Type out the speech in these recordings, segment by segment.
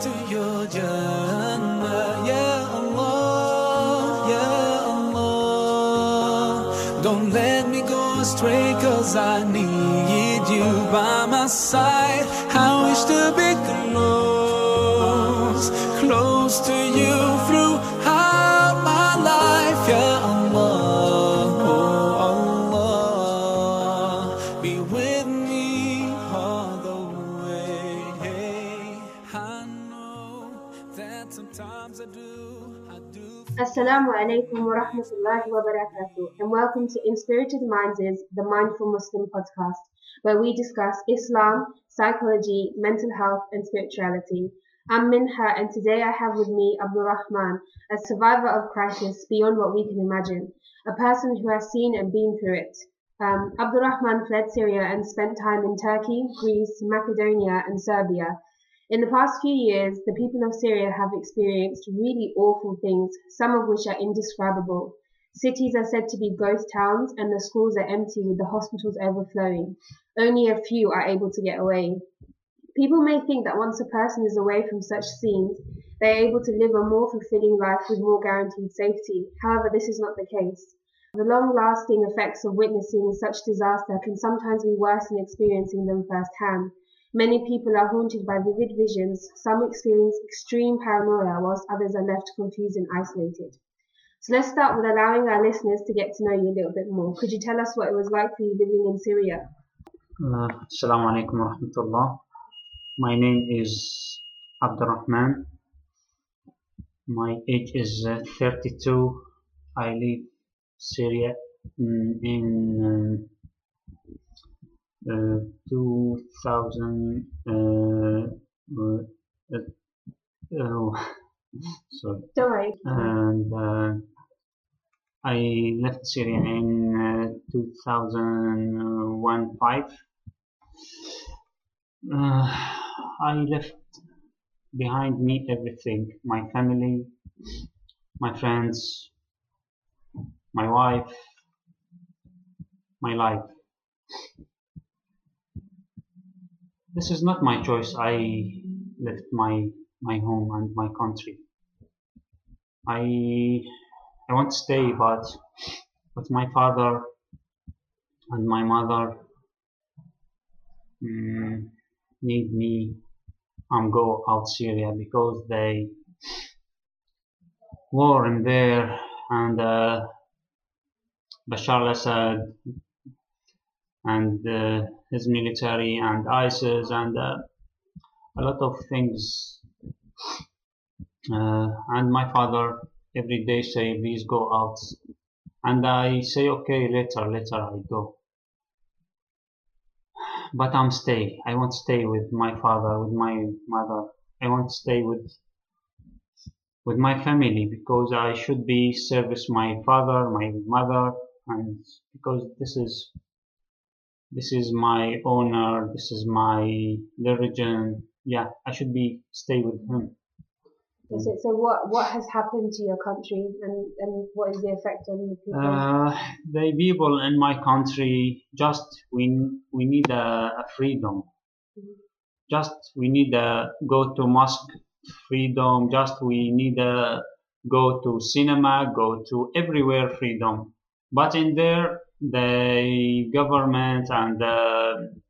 to your Jannah, Ya Allah, Ya Allah. Don't let me go astray, cause I need you by my side. I wish to be Assalamu alaikum wa rahmatullahi wa barakatuh, and welcome to Inspirited Minds' The Mindful Muslim podcast, where we discuss Islam, psychology, mental health, and spirituality. I'm Minha, and today I have with me Abdul Rahman, a survivor of crisis beyond what we can imagine, a person who has seen and been through it. Um, Abdul Rahman fled Syria and spent time in Turkey, Greece, Macedonia, and Serbia. In the past few years, the people of Syria have experienced really awful things, some of which are indescribable. Cities are said to be ghost towns, and the schools are empty with the hospitals overflowing. Only a few are able to get away. People may think that once a person is away from such scenes, they are able to live a more fulfilling life with more guaranteed safety. However, this is not the case. The long lasting effects of witnessing such disaster can sometimes be worse than experiencing them firsthand. Many people are haunted by vivid visions, some experience extreme paranoia, whilst others are left confused and isolated. So let's start with allowing our listeners to get to know you a little bit more. Could you tell us what it was like for you living in Syria? Uh, Assalamu alaikum wa rahmatullah. My name is Abdurrahman. My age is uh, 32. I live Syria mm, in um, uh, 2000. Uh, uh, oh, sorry. Don't worry. and uh, I left Syria in uh, 2001 5. Uh, I left behind me everything my family, my friends, my wife, my life. This is not my choice. I left my my home and my country. I I want to stay, but but my father and my mother mm, need me and go out Syria because they war in there and uh, Bashar al-Assad and uh, his military and ISIS and uh, a lot of things. Uh, and my father every day say please go out. And I say okay later later I go. But I'm stay. I want to stay with my father with my mother. I want to stay with with my family because I should be service my father my mother and because this is this is my owner, this is my religion yeah I should be stay with him it- So what, what has happened to your country and, and what is the effect on the people? Uh, the people in my country just we we need a, a freedom. Just we need a go to mosque freedom. Just we need a go to cinema, go to everywhere freedom. But in there, the government and the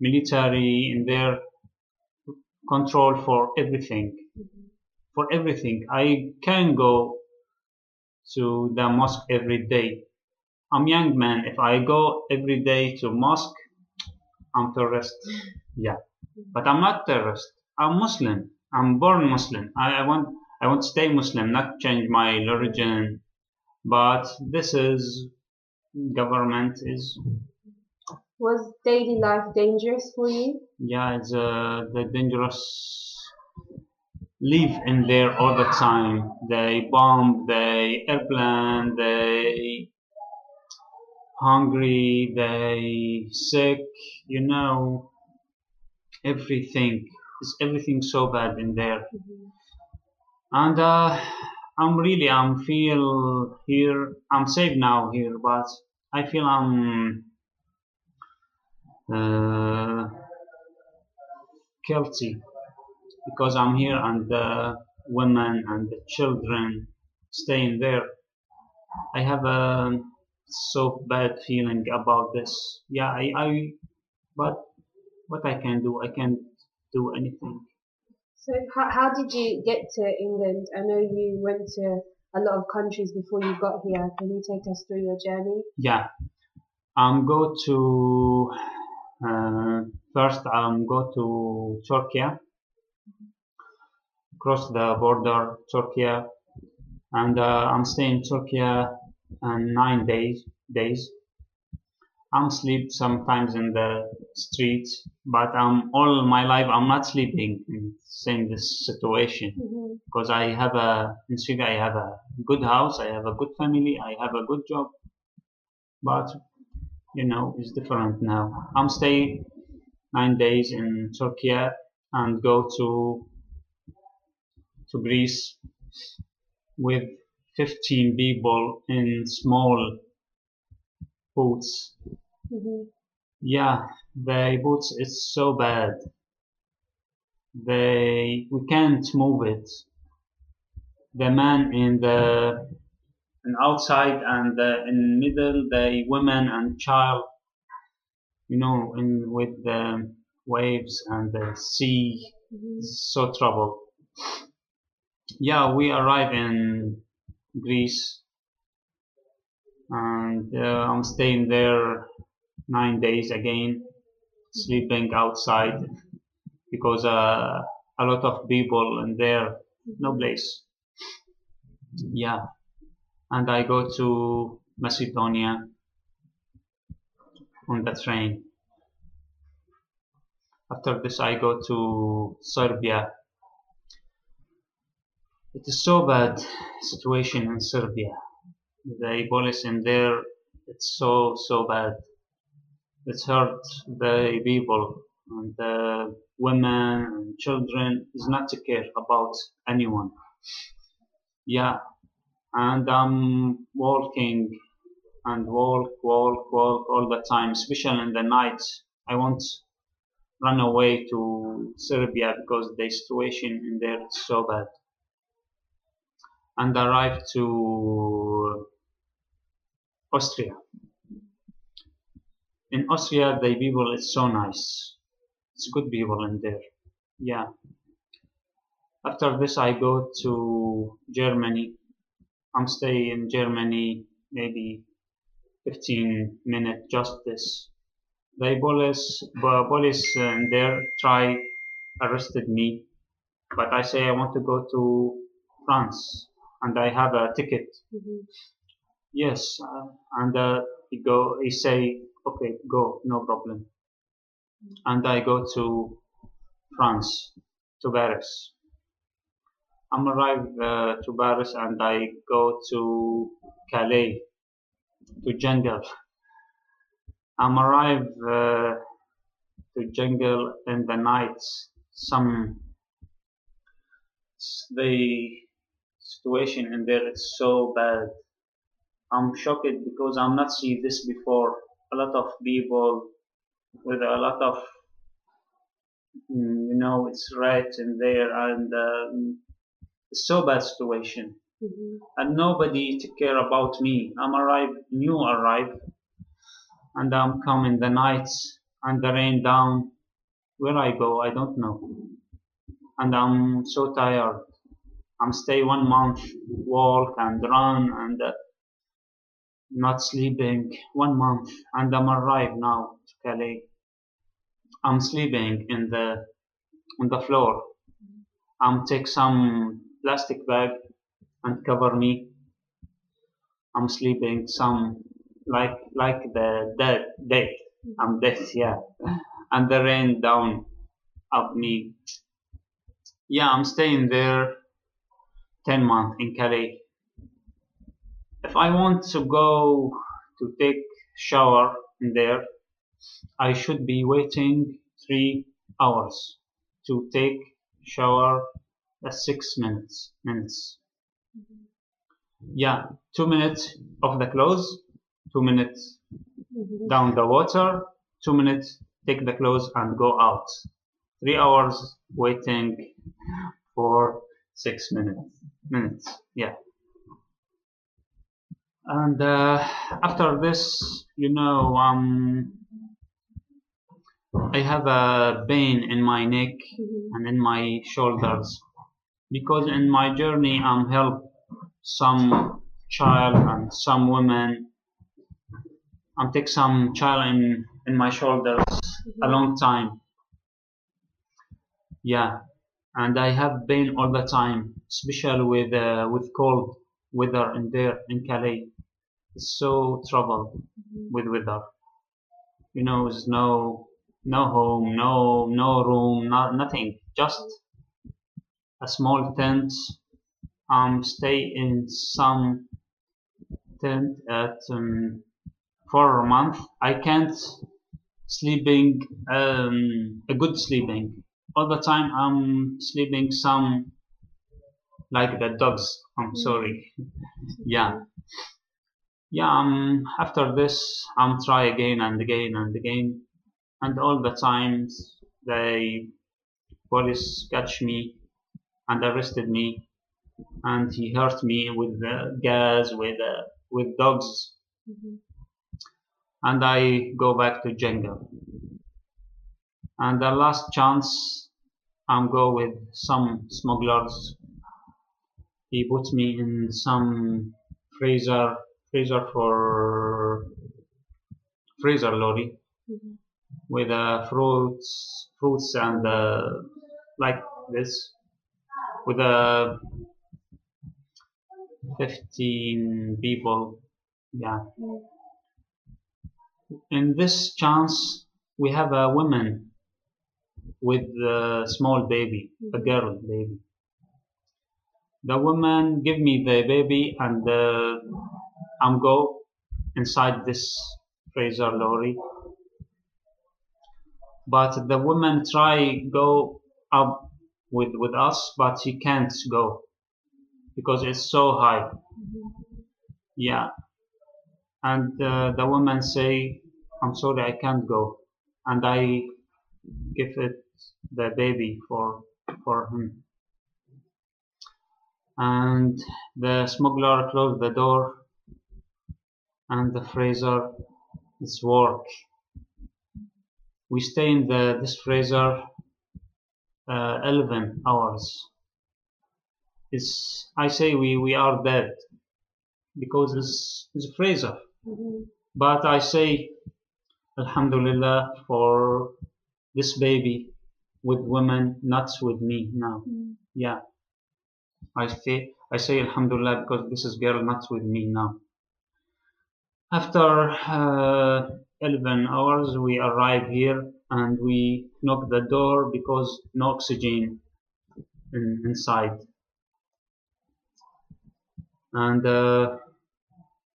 military in their control for everything mm-hmm. for everything. I can go to the mosque every day. I'm young man. If I go every day to mosque, I'm terrorist. Yeah, mm-hmm. but I'm not terrorist. I'm Muslim. I'm born Muslim. I, I want I want to stay Muslim, not change my religion. But this is government is Was daily life dangerous for you? yeah it's uh, the dangerous live in there all the time. They bomb they airplane they hungry they sick you know everything. Is everything so bad in there. And uh, i'm really i'm feel here i'm safe now here but i feel i'm uh, guilty because I'm here and the women and the children staying there. I have a so bad feeling about this. Yeah, I, I but what I can do, I can't do anything. So how, how did you get to England? I know you went to a lot of countries before you got here. Can you take us through your journey? Yeah, I'm go to uh, first. I'm go to Turkey, cross the border Turkey, and uh, I'm staying in Turkey and nine days. Days. I'm sleep sometimes in the streets, but I'm all my life I'm not sleeping in same this situation Mm-hmm. because I have a in Syria I have a good house, I have a good family, I have a good job, but you know it's different now. I'm stay nine days in Turkey and go to to Greece with 15 people in small boats. Mm-hmm. Yeah, the boots is so bad. They we can't move it. The man in the and outside and the, in middle the women and child. You know, in with the waves and the sea. Mm-hmm. So trouble. Yeah, we arrive in Greece and uh, I'm staying there nine days again, sleeping outside because uh, a lot of people in there, no place. Yeah, and I go to Macedonia on the train. After this, I go to Serbia. It is so bad situation in Serbia. The police in there, it's so so bad. It's hurt the people and the women and children is not to care about anyone. Yeah, and I'm walking and walk, walk, walk all the time, especially in the night. I want run away to Serbia because the situation in there is so bad. And arrived to Austria. In Austria, the people is so nice. It's good people in there. Yeah. After this, I go to Germany. I'm staying in Germany maybe 15 minutes, just this. The police, police in there try arrested me, but I say I want to go to France and I have a ticket. Mm-hmm. Yes, uh, and uh, he go. He say, okay, go, no problem. And I go to France, to Paris. I'm arrived uh, to Paris and I go to Calais, to jungle. I'm arrived uh, to jungle in the night. Some the situation in there is so bad. I'm shocked because I'm not see this before. A lot of people with a lot of mm, you know it's rats in there and um, it's so bad situation Mm-hmm. and nobody take care about me. I'm arrive new arrive and I'm coming the nights and the rain down. Where I go I don't know. And I'm so tired. I'm stay one month, walk and run and uh, not sleeping one month and I'm arrived now to Calais. I'm sleeping in the on the floor. I'm take some plastic bag and cover me. I'm sleeping some like like the dead dead. I'm dead, yeah. And the rain down up me. Yeah, I'm staying there ten months in Calais. If I want to go to take shower in there, I should be waiting three hours to take shower. That's six minutes. Minutes. Yeah, two minutes of the clothes, two minutes Mm-hmm. down the water, two minutes take the clothes and go out. Three hours waiting for six minutes. Minutes, yeah. And uh, after this, you know, um, I have a pain in my neck Mhm. and in my shoulders because in my journey I'm help some child and some women. I'm take some child in in my shoulders a long time. Yeah, and I have been all the time, especially with uh, with cold weather in there in Calais. It's so trouble with weather. You know, there's no no home, no no room, no, nothing. Just a small tent. Um, stay in some tent at um, for a month. I can't sleeping um, a good sleeping. All the time I'm sleeping some like the dogs. I'm sorry. Yeah. Yeah, um, after this, I'm try again and again and again, and all the times they police catch me and arrested me, and he hurt me with the gas, with uh, with dogs, Mhm. and I go back to jungle. And the last chance, I'm go with some smugglers. He put me in some freezer, freezer for freezer lorry Mhm. with uh, fruits, fruits and uh, like this, with uh, 15 people. Yeah. Mm. In this chance, we have a woman with a small baby, a girl baby. The woman give me the baby and uh, I'm go inside this freezer lorry. But the woman try go up with with us, but she can't go because it's so high. Yeah, and uh, the woman say, "I'm sorry, I can't go," and I give it the baby for for him. And the smuggler closed the door, and the freezer is work. We stay in the this freezer uh, 11 hours. It's I say we we are dead because it's it's a freezer. Mhm. But I say Alhamdulillah for this baby with women, not with me now. Mm. Yeah. I say I say Alhamdulillah because this is girl not with me now. After uh, 11 hours we arrive here and we knock the door because no oxygen in, inside. And uh,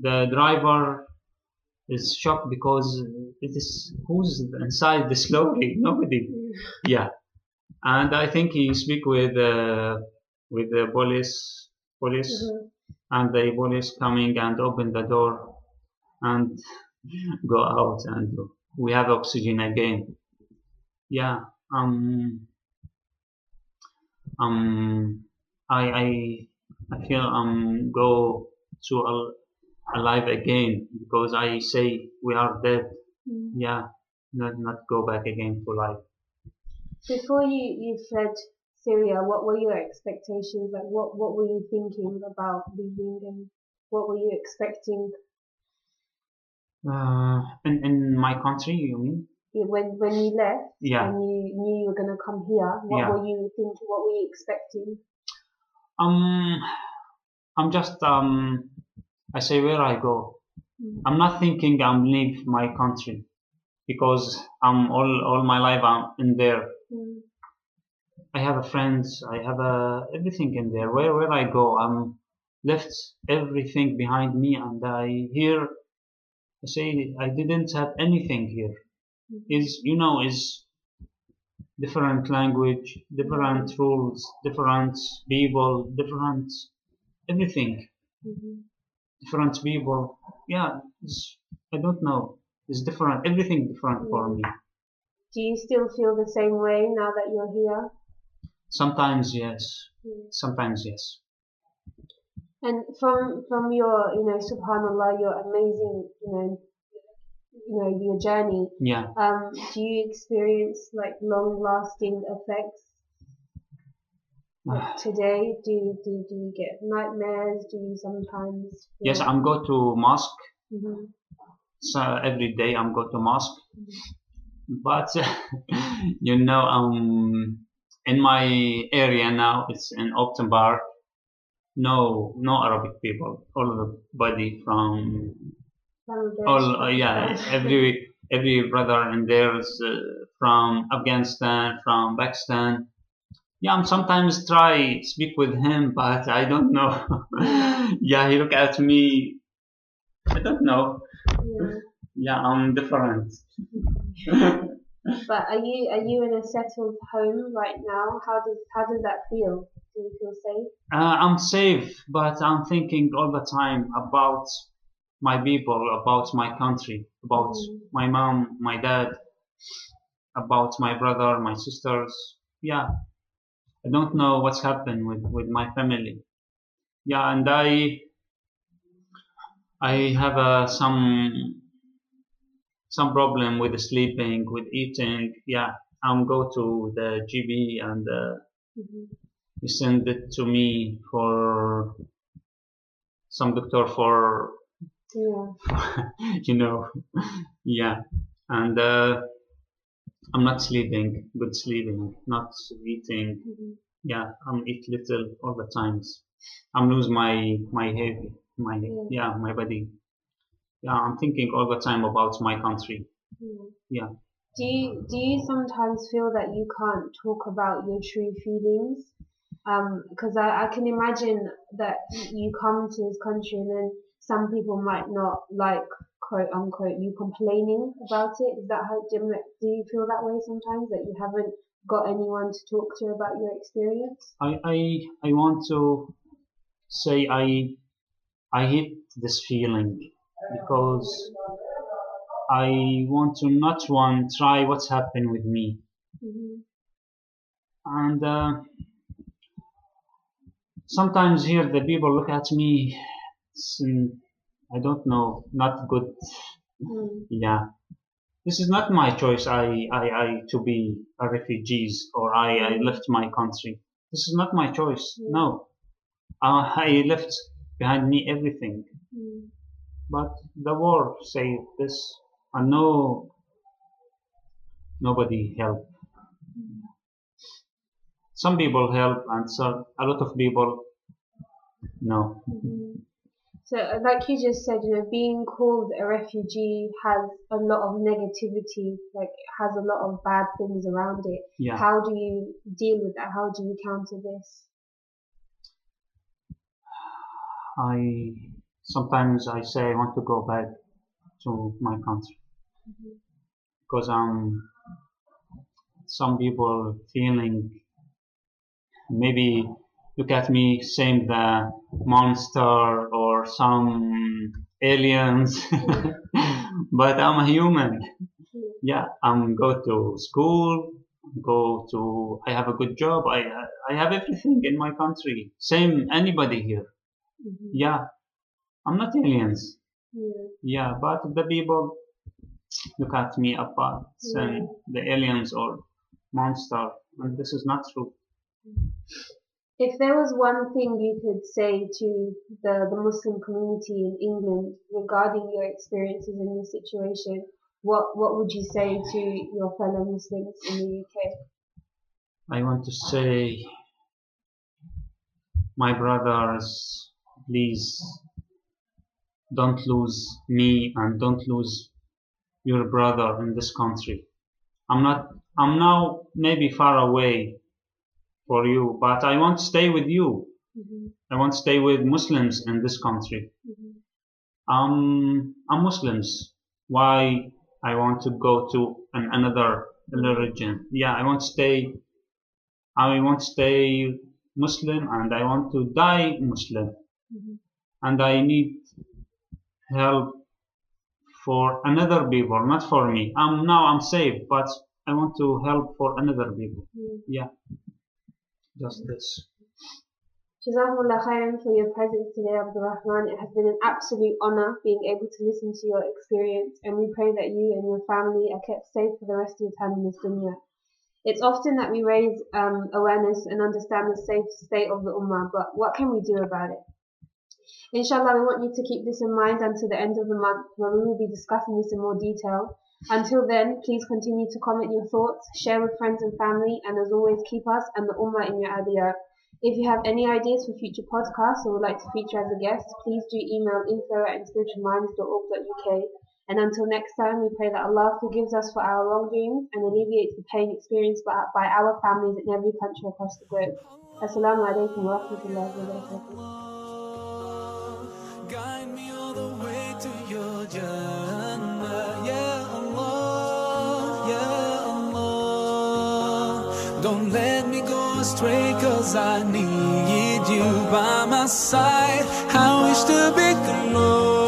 the driver is shocked because it is who's inside this lorry? Nobody. Yeah, and I think he speak with uh, with the police, police, Mhm. and the police coming and open the door and go out, and we have oxygen again. Yeah, um, um, I I I feel um go to al- alive again because I say we are dead. Mm. Yeah, not not go back again to life. Before you, you fled Syria, what were your expectations? Like, what, what were you thinking about leaving and what were you expecting Uh, in in my country, you mean? Yeah, when, when you left Yeah. and you knew you were going to come here? What Yeah. were you thinking? What were you expecting? Um, I'm just um, I say where I go. Mm. I'm not thinking I'm leave my country because I'm all all my life I'm in there. Mm. I have a friends. I have a everything in there. Where where I go, I'm left everything behind me, and I here. I say I didn't have anything here. Is you know is different language, different rules, different people, different everything, Mhm. different people. Yeah, it's, I don't know. It's different. Everything different for me. Do you still feel the same way now that you're here? Sometimes yes. Mm. Sometimes yes. And from from your you know subhanallah your amazing you know you know your journey Yeah. um do you experience like long lasting effects like today do you, do do you get nightmares do you sometimes Yes, I'm go to mosque. hmm So every day I'm go to mosque. But you know, um, in my area now, it's in Upton Park. No, no Arabic people. All everybody from all uh, yeah, every every brother and there's uh, from Afghanistan, from Pakistan. Yeah, I'm sometimes try speak with him, but I don't know. yeah, he look at me. I don't know. yeah. Yeah, I'm different. But are you are you in a settled home right now? How does how does that feel? Do you feel safe? Uh, I'm safe, but I'm thinking all the time about my people, about my country, about Mm. my mom, my dad, about my brother, my sisters. Yeah, I don't know what's happened with, with my family. Yeah, and I I have uh, some some problem with sleeping, with eating. Yeah, I'm go to the GB and uh, hmm he send it to me for some doctor for Yeah. you know yeah and uh, i'm not sleeping good sleeping not eating hmm yeah i'm eat little all the times i'm lose my my heavy my Yeah. yeah my body yeah i'm thinking all the time about my country Yeah. yeah Do you do you sometimes feel that you can't talk about your true feelings? Um, because I, I can imagine that you come to this country and then some people might not like quote unquote you complaining about it. Is that how do you, do you feel that way sometimes that you haven't got anyone to talk to about your experience? i i i want to say i i hate this feeling because I want to not one try what's happened with me, hmm and uh, sometimes here the people look at me. mm, I don't know, not good. Mm. Yeah, this is not my choice. I I, I to be a refugees or I, I left my country. This is not my choice. Yeah. No, uh, I left behind me everything. Mm. But the war say this, and no, nobody help. Some people help, and some a lot of people no. Mhm. So, uh, like you just said, you know, being called a refugee has a lot of negativity, like has a lot of bad things around it. Yeah, How do you deal with that? How do you counter this? I sometimes I say I want to go back to my country. Because um some people feeling maybe look at me saying the monster or some aliens but i'm a human. Yeah i'm go to school go to i have a good job i i have everything in my country. Same anybody here. Mhm. yeah i'm not aliens Yeah. yeah but the people look at me apart and the aliens or monster and this is not true If there was one thing you could say to the, the Muslim community in England regarding your experiences in this situation, what what would you say to your fellow Muslims in the UK? I want to say, my brothers, please don't lose me and don't lose your brother in this country. I'm not, I'm now maybe far away for you, but I want to stay with you. hmm I want to stay with Muslims in this country. hmm Um, I'm Muslims. Why I want to go to an, another religion? Yeah, I want to stay. I want to stay Muslim, and I want to die Muslim, hmm and I need help for another people, not for me. I'm now I'm safe, but I want to help for another people. Mm. Yeah, just this. Jazakumullah khairan for your presence today, Abdul Rahman. It has been an absolute honor being able to listen to your experience, and we pray that you and your family are kept safe for the rest of your time in this dunya. It's often that we raise um, awareness and understand the safe state of the Ummah, but what can we do about it? Inshallah, we want you to keep this in mind until the end of the month when we will be discussing this in more detail. Until then, please continue to comment your thoughts, share with friends and family, and as always, keep us and the Ummah in your adiyat. If you have any ideas for future podcasts or would like to feature as a guest, please do email info at. And until next time, we pray that Allah forgives us for our wrongdoings and alleviates the pain experienced by, by our families in every country across the globe. Assalamu alaikum wa rahmatullahi wa barakatuh. Guide me all the way to your Jannah, Ya Allah, Ya Allah. Don't let me go astray, cause I need you by my side. I wish to be close.